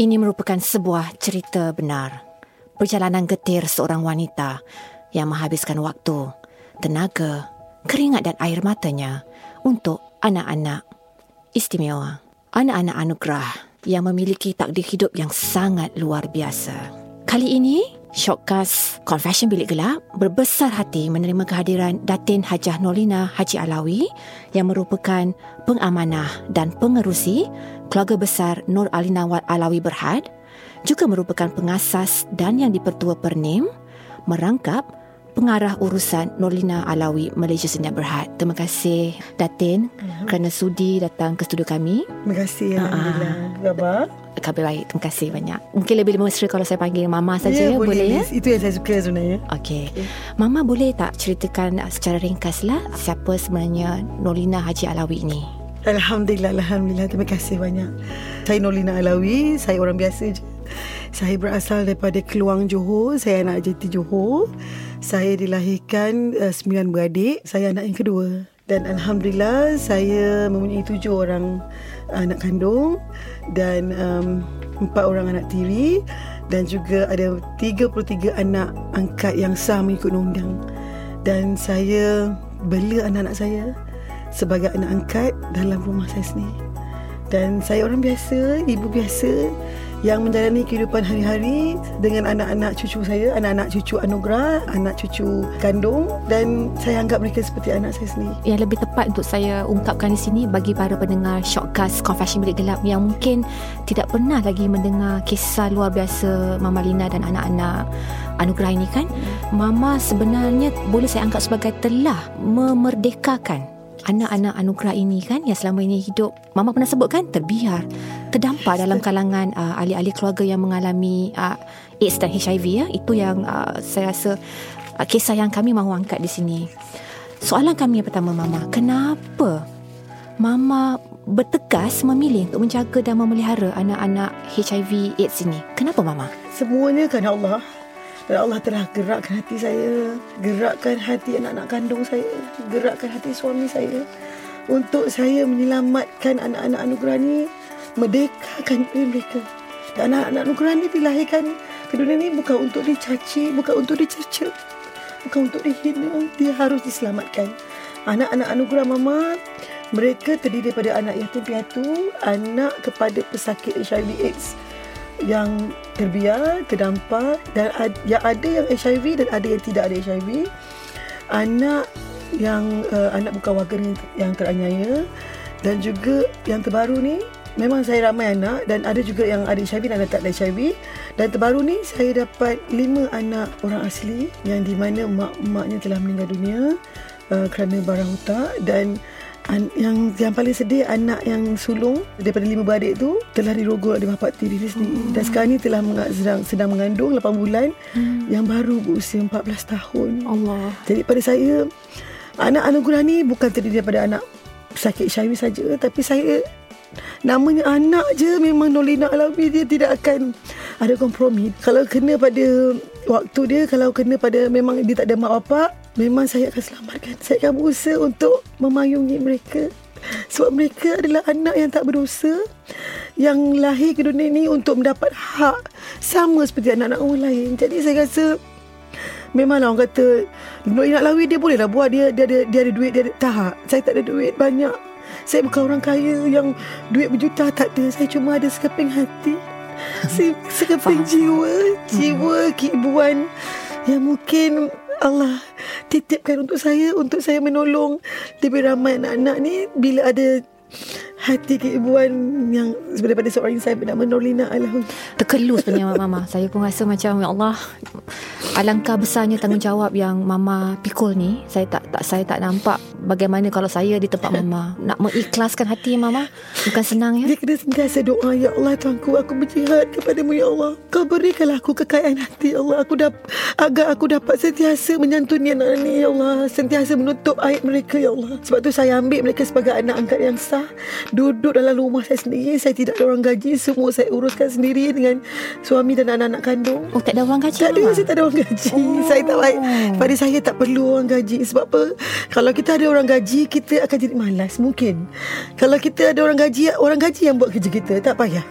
Ini merupakan sebuah cerita benar. Perjalanan getir seorang wanita yang menghabiskan waktu, tenaga, keringat dan air matanya untuk anak-anak istimewa. Anak-anak anugerah yang memiliki takdir hidup yang sangat luar biasa. Kali ini, Shockcast Confession Bilik Gelap berbesar hati menerima kehadiran Datin Hajah Nolina Haji Alawi yang merupakan pengamanah dan pengerusi keluarga besar Nur Alina Wat Alawi Berhad juga merupakan pengasas dan yang dipertua Pernim merangkap pengarah urusan Nolina Alawi Malaysia Sdn Berhad. Terima kasih Datin kerana sudi datang ke studio kami. Terima kasih Alhamdulillah. Khabar? Khabar baik. Terima kasih banyak. Mungkin lebih mesra kalau saya panggil Mama saja Ya, ya, boleh, ya? Itu yang saya suka sebenarnya. Okey. Mama boleh tak ceritakan secara ringkaslah siapa sebenarnya Nolina Haji Alawi ini? Alhamdulillah, Alhamdulillah. Terima kasih banyak. Saya Nolina Alawi. Saya orang biasa je. Saya berasal daripada Keluang Johor. Saya anak JT Johor. Saya dilahirkan uh, sembilan beradik. Saya anak yang kedua. Dan Alhamdulillah saya mempunyai tujuh orang anak kandung dan um, empat orang anak tiri dan juga ada 33 anak angkat yang sah mengikut undang. Dan saya bela anak-anak saya sebagai anak angkat dalam rumah saya sendiri. Dan saya orang biasa, ibu biasa yang menjalani kehidupan hari-hari dengan anak-anak cucu saya, anak-anak cucu anugerah, anak cucu kandung dan saya anggap mereka seperti anak saya sendiri. Yang lebih tepat untuk saya ungkapkan di sini bagi para pendengar Shockcast Confession Bilik Gelap yang mungkin tidak pernah lagi mendengar kisah luar biasa Mama Lina dan anak-anak anugerah ini kan. Mama sebenarnya boleh saya anggap sebagai telah memerdekakan anak-anak anugerah ini kan yang selama ini hidup mama pernah sebut kan terbiar terdampar dalam kalangan uh, ahli-ahli keluarga yang mengalami uh, AIDS dan HIV ya. Itu yang uh, saya rasa uh, kisah yang kami mahu angkat di sini. Soalan kami yang pertama mama. Kenapa mama bertegas memilih untuk menjaga dan memelihara anak-anak HIV AIDS ini? Kenapa mama? Semuanya kerana Allah. Dan Allah telah gerakkan hati saya, gerakkan hati anak-anak kandung saya, gerakkan hati suami saya untuk saya menyelamatkan anak-anak anugerah ni, merdekakan diri mereka. Dan anak-anak anugerah ni dilahirkan ke dunia ni bukan untuk dicaci, bukan untuk dicerca, bukan untuk dihina, dia harus diselamatkan. Anak-anak anugerah mama mereka terdiri daripada anak yatim piatu, anak kepada pesakit HIV AIDS yang terbiar, terdampar dan ad, yang ada yang HIV dan ada yang tidak ada HIV. Anak yang uh, anak bukan warga yang, teraniaya dan juga yang terbaru ni memang saya ramai anak dan ada juga yang ada HIV dan ada tak ada HIV dan terbaru ni saya dapat lima anak orang asli yang di mana mak-maknya telah meninggal dunia uh, kerana barang otak dan An- yang yang paling sedih anak yang sulung daripada lima beradik tu telah dirogol oleh bapa tiri dia sendiri hmm. dan sekarang ni telah menga- sedang sedang mengandung 8 bulan hmm. yang baru berusia 14 tahun. Allah Jadi pada saya anak anugerah ni bukan terdiri daripada anak sakit HIV saja tapi saya namanya anak je memang Nolina Alawi dia tidak akan ada kompromi. Kalau kena pada waktu dia kalau kena pada memang dia tak ada mak bapak memang saya akan selamatkan. Saya akan berusaha untuk memayungi mereka. Sebab mereka adalah anak yang tak berdosa yang lahir ke dunia ni untuk mendapat hak sama seperti anak-anak orang lain. Jadi saya rasa memanglah orang kata Nur Inak Lawi dia boleh lah buat dia dia ada dia ada duit dia ada tak. Saya tak ada duit banyak. Saya bukan orang kaya yang duit berjuta tak ada. Saya cuma ada sekeping hati. Se- sekeping Faham. jiwa, jiwa keibuan yang mungkin Allah titipkan untuk saya untuk saya menolong. Lebih ramai anak-anak ni bila ada hati keibuan yang daripada seorang insan nak menolina Allah. Terkelus sebenarnya Mama. Saya pun rasa macam ya Allah alangkah besarnya tanggungjawab yang Mama pikul ni. Saya tak tak saya tak nampak bagaimana kalau saya di tempat Mama nak mengikhlaskan hati Mama. Bukan senang ya. Dia kena sentiasa doa Ya Allah Tuanku Aku berjihad kepadamu Ya Allah Kau berikanlah aku kekayaan hati Ya Allah Aku dapat Agar aku dapat sentiasa menyantuni anak ni Ya Allah Sentiasa menutup aib mereka Ya Allah Sebab tu saya ambil mereka sebagai anak angkat yang sah Duduk dalam rumah saya sendiri Saya tidak ada orang gaji Semua saya uruskan sendiri Dengan suami dan anak-anak kandung Oh tak ada orang gaji tak ada, Mama? saya tak ada orang gaji. Oh. Saya tak baik. Pada saya tak perlu orang gaji. Sebab apa? Kalau kita ada orang gaji, kita akan jadi malas. Mungkin. Kalau kita ada orang gaji, orang gaji yang buat kerja kita. Tak payah.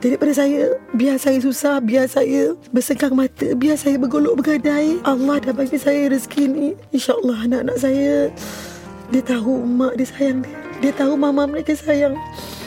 Jadi pada saya, biar saya susah, biar saya bersengkang mata, biar saya bergolok bergadai. Allah dah bagi saya rezeki ni. InsyaAllah anak-anak saya, dia tahu mak dia sayang dia. Dia tahu mama mereka sayang.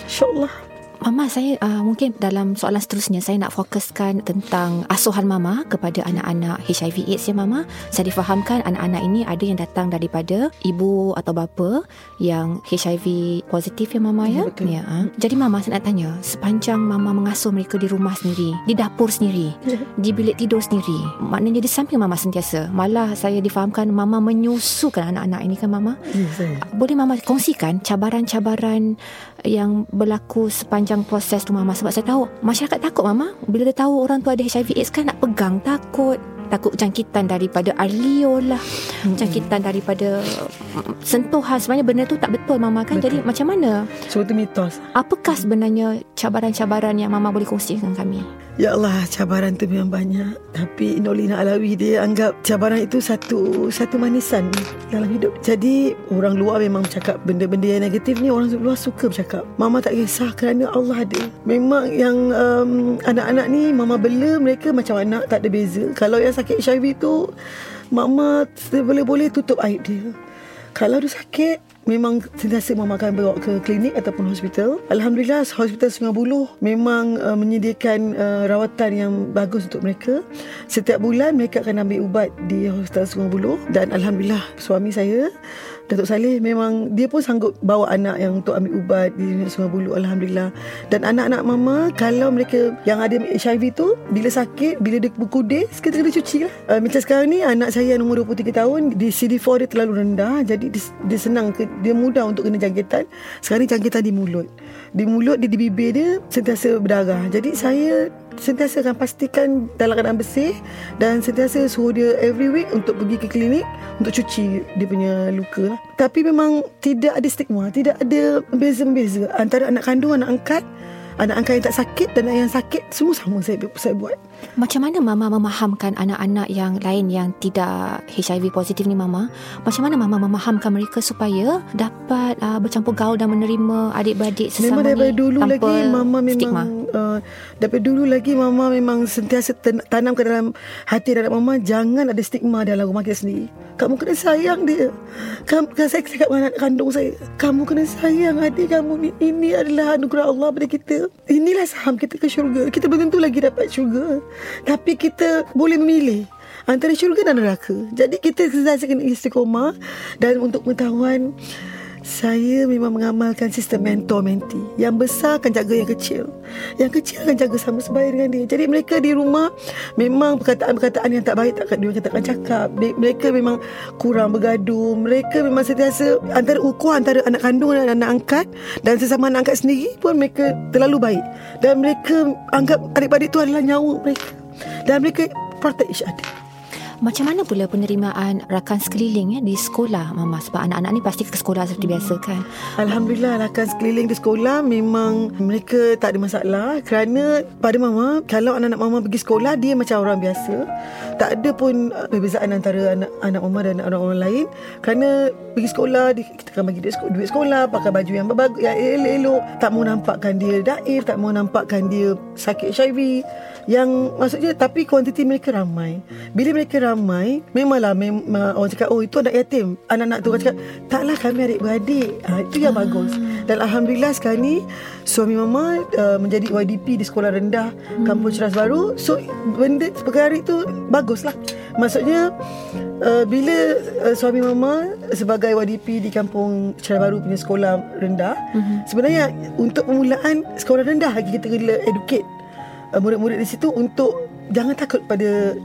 InsyaAllah. Mama saya uh, mungkin dalam soalan seterusnya saya nak fokuskan tentang asuhan Mama kepada anak-anak HIV AIDS ya Mama. Saya difahamkan anak-anak ini ada yang datang daripada ibu atau bapa yang HIV positif ya Mama ya. Ya, betul. ya uh. Jadi Mama saya nak tanya, sepanjang Mama mengasuh mereka di rumah sendiri, di dapur sendiri, Ya. di bilik tidur sendiri, maknanya di samping Mama sentiasa. Malah saya difahamkan Mama menyusukan anak-anak ini kan Mama. Ya, saya. Boleh Mama kongsikan cabaran-cabaran yang berlaku sepanjang proses tu Mama. Sebab saya tahu masyarakat takut Mama. Bila dia tahu orang tu ada HIV AIDS kan nak pegang takut. Takut jangkitan daripada air liur lah jangkitan daripada mm, sentuhan. Sebenarnya benda tu tak betul Mama kan? Betul. jadi macam mana? Semua tu mitos. apakah sebenarnya cabaran-cabaran yang Mama boleh kongsikan kami Ya Allah, cabaran tu memang banyak. Tapi Nolina Alawi dia anggap cabaran itu satu satu manisan dalam hidup. Jadi orang luar memang cakap benda-benda yang negatif ni orang luar suka bercakap. Mama tak kisah kerana Allah ada. Memang yang um, anak-anak ni mama bela mereka macam anak tak ada beza. Kalau yang sakit HIV tu mama boleh-boleh tutup aib dia. Kalau dia sakit Memang sentiasa mama akan bawa ke klinik ataupun hospital. Alhamdulillah hospital Sungai Buloh memang uh, menyediakan uh, rawatan yang bagus untuk mereka. Setiap bulan mereka akan ambil ubat di hospital Sungai Buloh dan alhamdulillah suami saya Datuk Saleh memang dia pun sanggup bawa anak yang untuk ambil ubat di Sungai Buloh alhamdulillah. Dan anak-anak mama kalau mereka yang ada HIV tu bila sakit bila dia berkudis kita kena cuci lah. Uh, macam sekarang ni anak saya yang umur 23 tahun di CD4 dia terlalu rendah jadi dia, dia senang ke, dia mudah untuk kena jangkitan. Sekarang ni jangkitan di mulut. Di mulut dia di bibir dia sentiasa berdarah. Jadi saya sentiasa akan pastikan dalam keadaan bersih dan sentiasa suruh dia every week untuk pergi ke klinik untuk cuci dia punya luka. Tapi memang tidak ada stigma, tidak ada beza-beza antara anak kandung, anak angkat, anak angkat yang tak sakit dan yang sakit semua sama saya saya buat. Macam mana Mama memahamkan anak-anak yang lain yang tidak HIV positif ni Mama? Macam mana Mama memahamkan mereka supaya dapat uh, bercampur gaul dan menerima adik-beradik sesama Memang daripada ni dulu tanpa lagi mama stigma? memang uh, daripada dulu lagi mama memang sentiasa ten- tanam ke dalam hati anak mama jangan ada stigma dalam rumah kita sendiri. Kamu kena sayang dia. Kamu kan saya cakap dengan anak kandung saya, kamu kena sayang adik kamu ni. Ini adalah anugerah Allah pada kita. Inilah saham kita ke syurga. Kita belum tentu lagi dapat syurga. Tapi kita boleh memilih antara syurga dan neraka. Jadi kita kena istiqomah dan untuk pengetahuan saya memang mengamalkan sistem mentor menti. Yang besar akan jaga yang kecil. Yang kecil akan jaga sama sebaya dengan dia. Jadi mereka di rumah memang perkataan-perkataan yang tak baik tak dia tak akan cakap. Dia- Mereka memang kurang bergaduh. Mereka memang sentiasa antara ukur antara anak kandung dan anak angkat dan sesama anak angkat sendiri pun mereka terlalu baik. Dan mereka anggap adik-adik tu adalah nyawa mereka. Dan mereka protect each other. Macam mana pula penerimaan rakan sekeliling ya, di sekolah Mama? Sebab anak-anak ni pasti ke sekolah seperti biasa kan? Alhamdulillah rakan sekeliling di sekolah memang mereka tak ada masalah kerana pada mama kalau anak-anak mama pergi sekolah dia macam orang biasa tak ada pun uh, perbezaan antara anak anak mama dan anak orang lain kerana pergi sekolah kita akan bagi duit sekolah pakai baju yang yang elok-elok tak mau nampakkan dia daif tak mau nampakkan dia sakit HIV Yang maksudnya Tapi kuantiti mereka ramai. Bila mereka ramai Memanglah mem, Orang cakap Oh itu anak yatim. Anak-anak tu orang cakap Taklah kami adik-beradik. Ha, Itu yang bagus. Dan Alhamdulillah sekarang ni Suami mama uh, Menjadi YDP Di sekolah rendah Kampung Ceras Baru So benda perkara itu Bagus lah Maksudnya uh, Bila uh, suami mama Sebagai YDP Di kampung Ceras Baru Punya sekolah rendah Sebenarnya Untuk permulaan Sekolah rendah lagi Kita kena educate uh, murid-murid di situ untuk jangan takut pada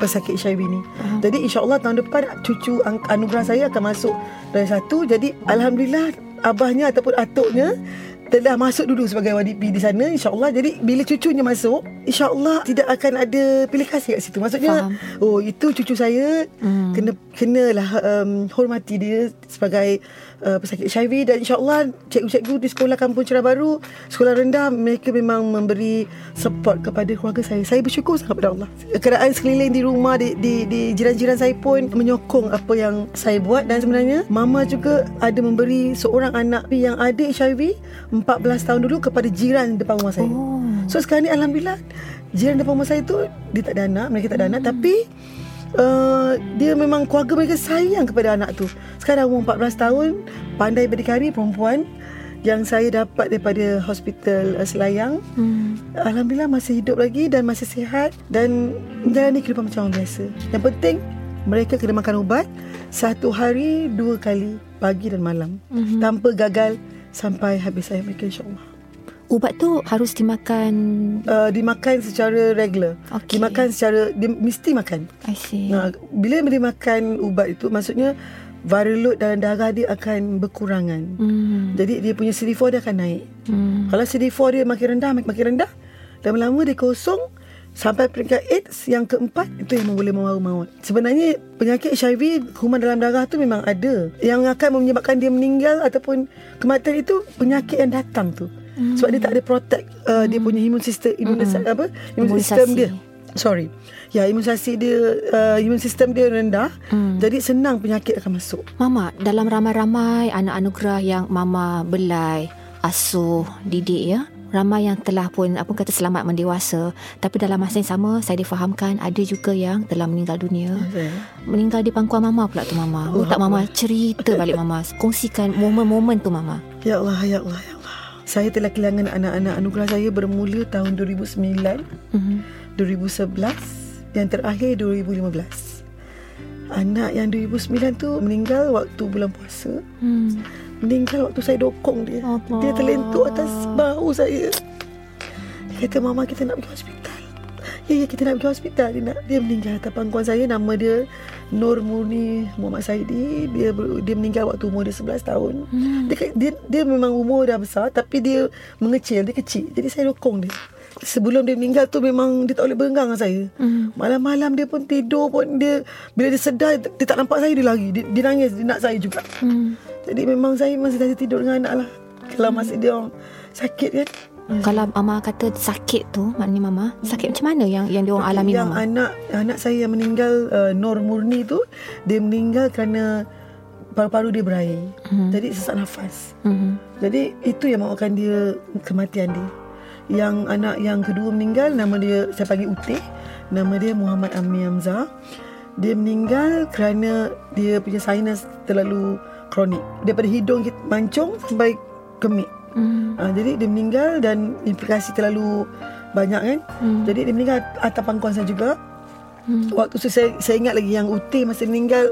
pesakit HIV ni. Uh-huh. Jadi insya-Allah tahun depan cucu anugerah saya akan masuk dari satu. Jadi alhamdulillah abahnya ataupun atuknya telah masuk dulu sebagai YDP di sana insya-Allah. Jadi bila cucunya masuk, insya-Allah tidak akan ada pilih kasih kat situ. Maksudnya Faham. oh itu cucu saya Hmm. kena kenalah um, hormati dia sebagai uh, pesakit HIV dan insyaAllah cikgu-cikgu di sekolah kampung Cerah Baru sekolah rendah mereka memang memberi support kepada keluarga saya. Saya bersyukur sangat pada Allah. Keadaan sekeliling di rumah di, di, di jiran-jiran saya pun menyokong apa yang saya buat. Dan sebenarnya mama juga ada memberi seorang anak yang ada HIV 14 tahun dulu kepada jiran depan rumah saya. Oh. So sekarang ni Alhamdulillah Jiran depan rumah saya tu Dia tak ada anak Mereka tak ada anak. Tapi uh, Dia memang keluarga mereka sayang kepada anak tu. Sekarang umur 14 tahun Pandai berdikari perempuan Yang saya dapat daripada hospital uh, Selayang. Hmm. Alhamdulillah masih hidup lagi Dan masih sihat Dan menjalani kehidupan macam orang biasa. Yang penting Mereka kena makan ubat Satu hari Dua kali Pagi dan malam. Mhm. Tanpa gagal Sampai habis saya mereka insyaAllah Ubat tu harus dimakan uh, dimakan secara regular. Okey. Dimakan secara dia mesti makan. I see. Nah, bila dia makan ubat itu maksudnya viral load dalam darah dia akan berkurangan. Hmm. Jadi dia punya CD4 dia akan naik. Hmm. Kalau CD4 dia makin rendah makin, makin rendah, lama-lama dia kosong sampai peringkat AIDS yang keempat itu yang boleh membawa maut. Sebenarnya penyakit HIV kuman dalam darah tu memang ada. Yang akan menyebabkan dia meninggal ataupun kematian itu penyakit yang datang tu. Hmm. Sebab dia tak ada protect uh, dia punya imun sistem imun Hmm. apa imun sistem Imunisasi. dia. Sorry. Ya, imunisasi dia uh, imun sistem dia rendah. Hmm. Jadi senang penyakit akan masuk. Mama, dalam ramai-ramai anak anugerah yang Mama belai, asuh, didik ya, ramai yang telah pun apa kata selamat mendewasa, tapi dalam masa yang sama saya difahamkan ada juga yang telah meninggal dunia. Meninggal di pangkuan Mama pula tu Mama. Oh, tak Mama cerita balik Mama, kongsikan momen-momen tu Mama. Ya Allah, ya Allah, ya Allah. Saya telah kehilangan anak-anak anugerah saya bermula tahun 2009, Mhm. 2011, yang terakhir 2015. Anak yang 2009 tu meninggal waktu bulan puasa. Hmm. Meninggal waktu saya dokong dia. Allah. Dia terlentuk atas bahu saya. Dia kata, Mama kita nak pergi hospital. Ya, ya kita nak pergi hospital. Dia, nak, dia meninggal atas pangkuan saya. Nama dia Nur Murni Muhammad Saidi. Dia dia meninggal waktu umur dia 11 tahun. Hmm. Dia, dia, dia memang umur dah besar tapi dia mengecil, dia kecil. Jadi saya dokong dia. Sebelum dia meninggal tu memang dia tak boleh berenggang dengan saya. Hmm. Malam-malam dia pun tidur pun dia bila dia sedar dia, tak nampak saya dia lari. Dia, dia nangis dia nak saya juga. Hmm. Jadi memang saya masih saya tidur dengan anak lah. Kalau masih dia sakit kan. Kalau Mama kata sakit tu, maknanya Mama, sakit macam mana yang yang diorang alami yang Mama? anak anak saya yang meninggal uh, Nur Murni tu dia meninggal kerana paru-paru dia berair. Hmm. Jadi sesak nafas. Mhm. Jadi itu yang membuatkan dia kematian dia. Yang anak yang kedua meninggal nama dia saya panggil Utih. Nama dia Muhammad Amir Hamzah. Dia meninggal kerana dia punya sinus terlalu kronik. Daripada hidung mancung sampai kemik. Hmm. Ha, jadi dia meninggal dan implikasi terlalu banyak kan. Hmm. Jadi dia meninggal atas pangkuan saya juga. Hmm. Waktu tu saya, saya ingat lagi yang Utih masa meninggal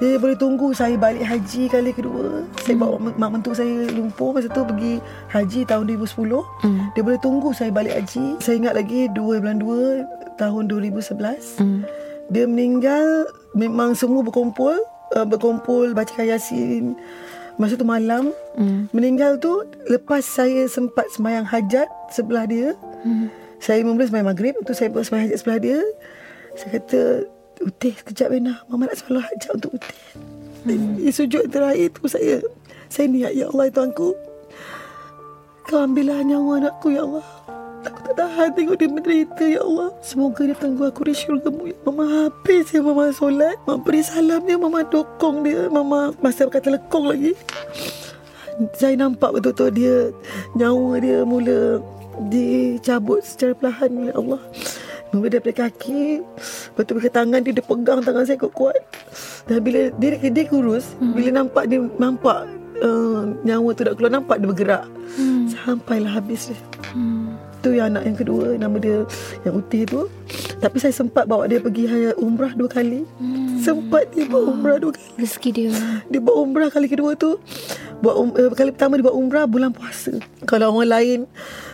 dia boleh tunggu saya balik haji kali kedua. Saya bawa mak mentua saya Lumpur masa tu pergi haji tahun 2010. Hmm. Dia boleh tunggu saya balik haji. Saya ingat lagi 2 bulan 2 tahun 2011. Hmm. Dia meninggal memang semua berkumpul uh, berkumpul baca yasin. Masa tu malam Hmm. meninggal tu lepas saya sempat sembahyang hajat sebelah dia. Hmm. Saya mula sembahyang maghrib tu saya buat sembahyang hajat sebelah dia. Saya kata Utih sekejap Bena Mama nak solat hajat untuk Utih hmm. Di sujud terakhir tu saya Saya niat Ya Allah Tuanku Kau ambillah nyawa anakku Ya Allah tak tahan tengok dia menderita Ya Allah. Semoga dia tunggu aku di syurgamu Ya Mama habis ya Mama solat. Mama beri salam dia Mama dokong dia. Mama masa berkata lekong lagi. Saya nampak betul-betul dia nyawa dia mula dicabut secara perlahan oleh Allah. Mula daripada kaki. Lepas tu tangan dia Dia pegang tangan saya kuat-kuat. Dan bila dia, dia kurus hmm. Bila nampak dia Nampak uh, Nyawa tu nak keluar Nampak dia bergerak. Hmm. Sampailah habis dia. Hmm. Tu yang anak yang kedua Nama dia Yang utih tu. Tapi saya sempat bawa dia pergi Umrah dua kali. Hmm. Sempat dia bawa umrah dua kali. Rezeki dia. Dia bawa umrah kali kedua tu. Buat um, uh, Kali pertama dia buat umrah Bulan puasa. Kalau orang lain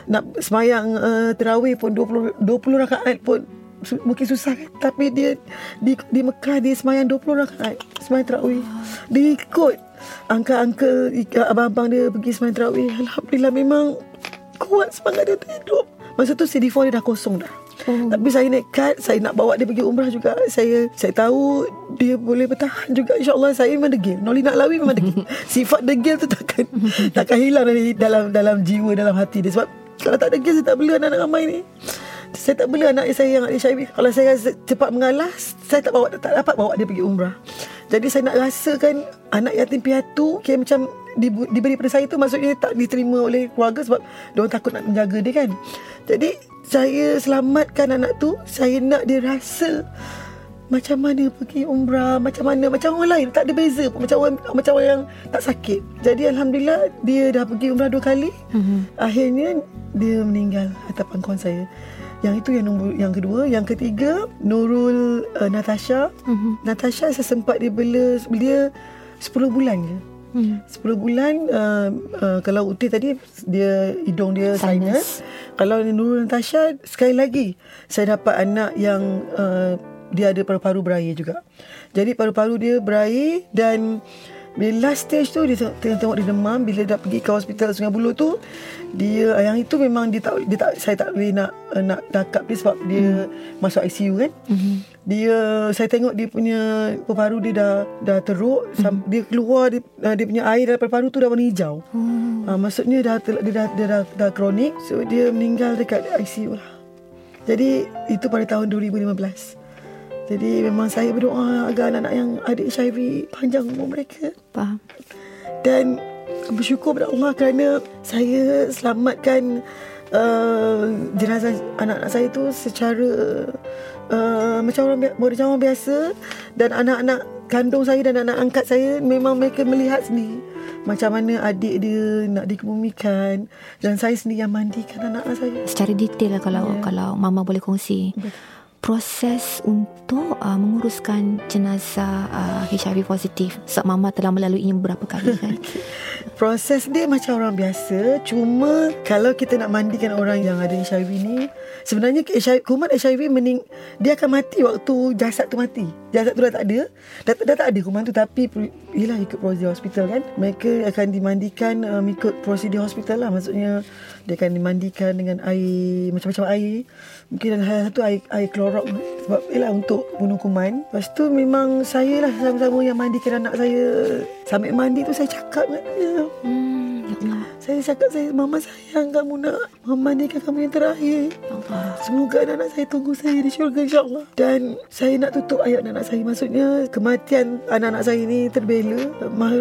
nak semayang uh, terawih pun 20 20 rakaat pun su, mungkin susah kan? Tapi dia di di Mekah dia semayang 20 rakaat semayang terawih. Dia ikut angka-angka abang-abang dia pergi semayang terawih. Alhamdulillah memang kuat semangat dia hidup. Masa tu CD4 dia dah kosong dah. Oh. Tapi saya nekat Saya nak bawa dia pergi umrah juga. Saya saya tahu Dia boleh bertahan juga. InsyaAllah saya memang degil. Noli nak lawi memang degil. Sifat degil tu takkan Takkan hilang dari dalam dalam jiwa Dalam hati dia. Sebab kalau tak game saya tak bela anak-anak ramai ni. Saya tak bela anak saya yang ada HIV kalau saya cepat mengalah saya tak bawa tak dapat bawa dia pergi umrah. Jadi saya nak rasakan anak yatim piatu okay, macam diberi pada saya tu maksudnya tak diterima oleh keluarga sebab dia takut nak menjaga dia kan. Jadi saya selamatkan anak tu saya nak dia rasa macam mana pergi umrah macam mana macam orang lain tak ada beza pun macam orang macam orang yang tak sakit. Jadi alhamdulillah dia dah pergi umrah dua kali. Mm-hmm. akhirnya dia meninggal hadapan kawan saya. Yang itu yang nombor yang kedua. Yang ketiga Nurul uh, Natasha. Mm-hmm. Natasha saya sempat dia bela dia 10 bulan je Hmm. 10 bulan uh, uh, Kalau Uti tadi Dia Hidung dia sinus, sinus. Kalau Nurul Natasha Sekali lagi Saya dapat anak yang uh, dia ada paru-paru berair juga. Jadi paru-paru dia berair dan bila last stage tu dia tengok, tengok dia demam bila dah pergi ke hospital Sungai Buloh tu dia yang itu memang dia tak dia tak saya tak boleh nak uh, nak dakap dia sebab dia hmm. masuk ICU kan. Hmm. Dia saya tengok dia punya paru-paru dia dah dah teruk hmm. dia keluar dia, uh, dia punya air dalam paru-paru tu dah warna hijau. Hmm. Uh, maksudnya dah dia dah dia dah, dia dah, dah kronik so dia meninggal dekat ICU lah. Jadi itu pada tahun 2015. Jadi memang saya berdoa agar anak-anak yang ada HIV panjang umur mereka. Faham. Dan bersyukur kepada Allah kerana saya selamatkan uh, jenazah anak-anak saya tu secara uh, macam orang macam orang biasa dan anak-anak kandung saya dan anak angkat saya memang mereka melihat sendiri macam mana adik dia nak dikebumikan dan saya sendiri yang mandikan anak-anak saya. Secara detail lah kalau yeah. kalau mama boleh kongsi. Betul proses untuk uh, menguruskan jenazah uh, HIV positif. Sebab mama telah melaluinya beberapa kali kan? Proses dia macam orang biasa cuma kalau kita nak mandikan orang yang ada HIV ni sebenarnya HIV, kuman HIV mening, dia akan mati waktu jasad tu mati jasad tu dah tak ada dah, dah tak ada kuman tu tapi ialah ikut prosedur hospital kan mereka akan dimandikan uh, ikut prosedur hospital lah maksudnya dia akan dimandikan dengan air macam-macam air mungkin ada satu air, air klorok sebab ialah untuk bunuh kuman. Lepas tu memang saya lah sama-sama yang mandikan anak saya. Sambil mandi tu saya cakap dengan dia. Hmm. Saya cakap saya mama sayang kamu nak memandikan kamu yang terakhir. Allah. Semoga anak-anak saya tunggu saya di syurga insyaAllah. Dan saya nak tutup ayat anak-anak saya. Maksudnya kematian anak-anak saya ni terbela.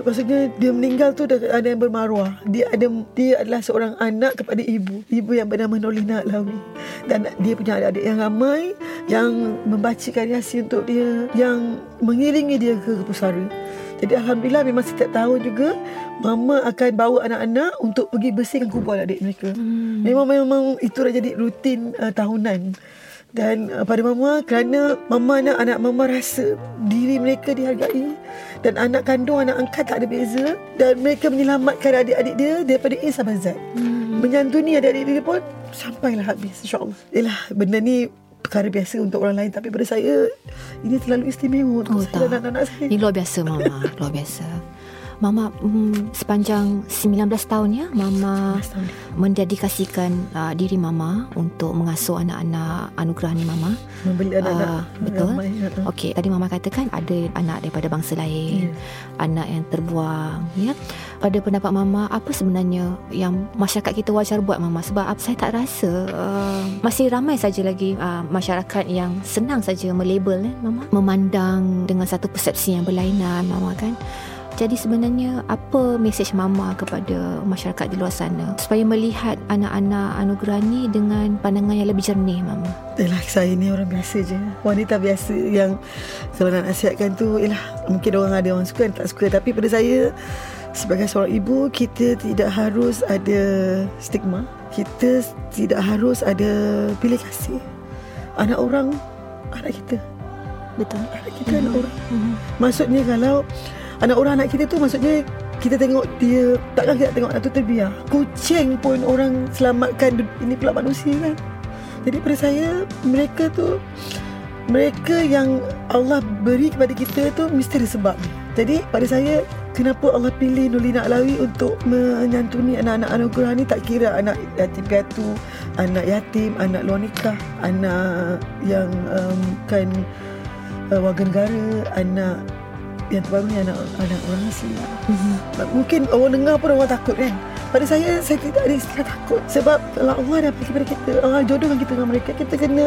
Maksudnya dia meninggal tu ada yang bermaruah. Dia ada dia adalah seorang anak kepada ibu. Ibu yang bernama Nolina Alawi. Dan dia punya adik-adik yang ramai yang membacakan yasin untuk dia. Yang mengiringi dia ke kepusara. Jadi Alhamdulillah memang setiap tahun juga Mama akan bawa anak-anak untuk pergi bersihkan kubur adik mereka. Hmm. Memang memang itu dah jadi rutin uh, tahunan. Dan uh, pada mama kerana mama nak anak mama rasa diri mereka dihargai dan anak kandung anak angkat tak ada beza dan mereka menyelamatkan adik-adik dia daripada A sampai Z. Hmm. Menyantuni adik-adik dia pun sampailah habis insya-Allah. Yalah benda ni perkara biasa untuk orang lain tapi pada saya ini terlalu istimewa untuk oh, saya dan anak-anak saya. Ini luar biasa mama, luar biasa. Mama hmm, sepanjang 19 tahun ya Mama tahun. mendedikasikan uh, diri Mama untuk mengasuh anak-anak anugerah ni Mama. Membeli anak-anak. Uh, betul. Ya. Okey, tadi Mama katakan ada anak daripada bangsa lain, yeah. anak yang terbuang ya. Pada pendapat Mama, apa sebenarnya yang masyarakat kita wajar buat Mama? Sebab saya tak rasa uh, masih ramai saja lagi uh, masyarakat yang senang saja melabel eh, Mama. Memandang dengan satu persepsi yang berlainan Mama kan Jadi sebenarnya apa mesej mama kepada masyarakat di luar sana supaya melihat anak-anak anugerah ni dengan pandangan yang lebih jernih mama? Yalah saya ni orang biasa je Wanita biasa yang Kalau nak nasihatkan tu Yalah mungkin orang ada orang suka Tak suka Tapi pada saya Sebagai seorang ibu Kita tidak harus ada Stigma Kita tidak harus ada Pilih kasih Anak orang Anak kita Betul. Anak kita mm-hmm. anak orang mm-hmm. Maksudnya kalau Anak orang anak kita tu Maksudnya kita tengok dia Takkan kita tengok anak tu terbiar Kucing pun orang selamatkan Ini pula manusia kan. Jadi pada saya mereka tu mereka yang Allah beri kepada kita tu mesti ada sebab. Jadi pada saya kenapa Allah pilih Nurlina Alawi untuk menyantuni anak-anak anugerah ni? Tak kira anak yatim piatu, anak yatim, anak luar nikah, anak yang um, kan uh, warga negara, anak yang terbaru ni anak anak orang asli. Mm-hmm. Mungkin orang dengar pun orang takut kan. Pada saya Saya tidak ada istilah takut. Sebab kalau Allah dah bagi kepada kita Allah jodohkan kita dengan mereka Kita kena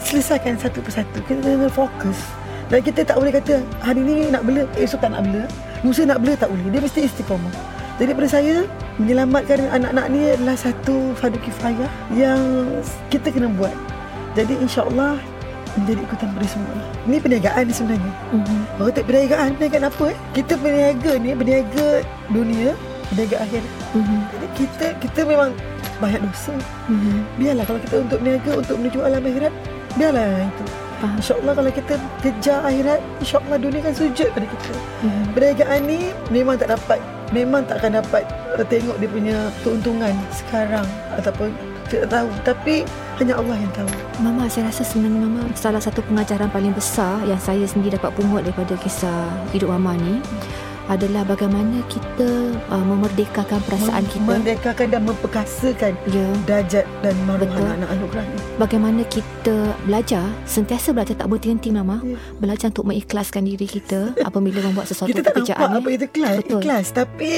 Selesaikan satu persatu. Kita kena fokus. Dan kita tak boleh kata Hari ni nak bela Esok tak nak bela. Lusa nak bela tak boleh. Dia mesti istiqomah. Jadi pada saya Menyelamatkan anak-anak ni Adalah satu Fardu kifayah Yang Kita kena buat. Jadi insyaAllah menjadi ikutan pada semua Ini perniagaan ni sebenarnya mm-hmm. Baru tak perniagaan Perniagaan apa eh Kita berniaga ni Berniaga dunia Berniaga akhir mm-hmm. Jadi kita Kita memang Banyak dosa mm-hmm. Biarlah kalau kita untuk berniaga Untuk menuju alam akhirat Biarlah itu Faham. InsyaAllah kalau kita kejar akhirat InsyaAllah dunia kan sujud pada kita mm-hmm. Perniagaan ni Memang tak dapat Memang tak akan dapat uh, Tengok dia punya Keuntungan Sekarang Ataupun Tidak tahu Tapi hanya Allah yang tahu. Mama saya rasa sebenarnya Mama Salah satu pengajaran paling besar Yang saya sendiri dapat pungut Daripada kisah hidup Mama ni adalah bagaimana kita uh, memerdekakan perasaan kita memerdekakan dan memperkasakan ya. darjat dan maruah anak-anak anugerah bagaimana kita belajar sentiasa belajar tak berhenti mama ya. belajar untuk mengikhlaskan diri kita apabila membuat sesuatu kita tak nampak apa itu ikhlas Betul. ikhlas tapi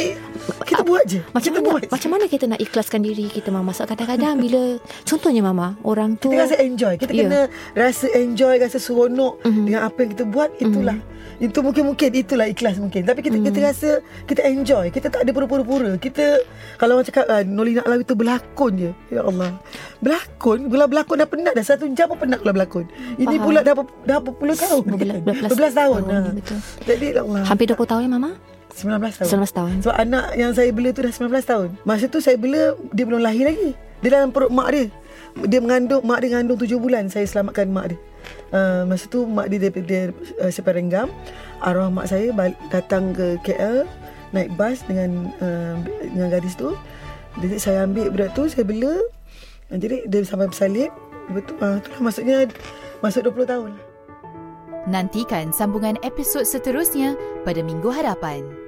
kita buat je macam kita mana buat macam mana kita nak ikhlaskan diri kita mama so, kadang-kadang bila contohnya mama orang tu kita rasa enjoy kita ya. kena rasa enjoy rasa seronok mm-hmm. dengan apa yang kita buat itulah mm-hmm. Itu mungkin-mungkin itulah ikhlas mungkin. Tapi kita hmm. kita rasa kita enjoy. Kita tak ada pura-pura. Kita kalau orang cakap ah, Nolina Alawi itu berlakon je. Ya Allah. Berlakon, bila berlakon dah penat dah satu jam pun penat kalau berlakon. Ini Faham. pula dah dah berapa puluh tahun. Berbelas, berbelas tahun. tahun. Ha. Betul. Jadi ya Allah. Hampir 20 tahun ya mama? 19 tahun. 19 tahun. Sebab anak yang saya bela tu dah 19 tahun. Masa tu saya bela dia belum lahir lagi. Dia dalam perut mak dia. Dia mengandung mak dia mengandung 7 bulan saya selamatkan mak dia. Uh, masa tu mak dia dia uh, separenggam arwah mak saya balik, datang ke KL naik bas dengan uh, dengan gadis tu. Jadi saya ambil budak tu saya bela. Jadi dia sampai bersalib. Betul uh, itulah maksudnya masuk 20 tahun. Nantikan sambungan episod seterusnya pada minggu hadapan.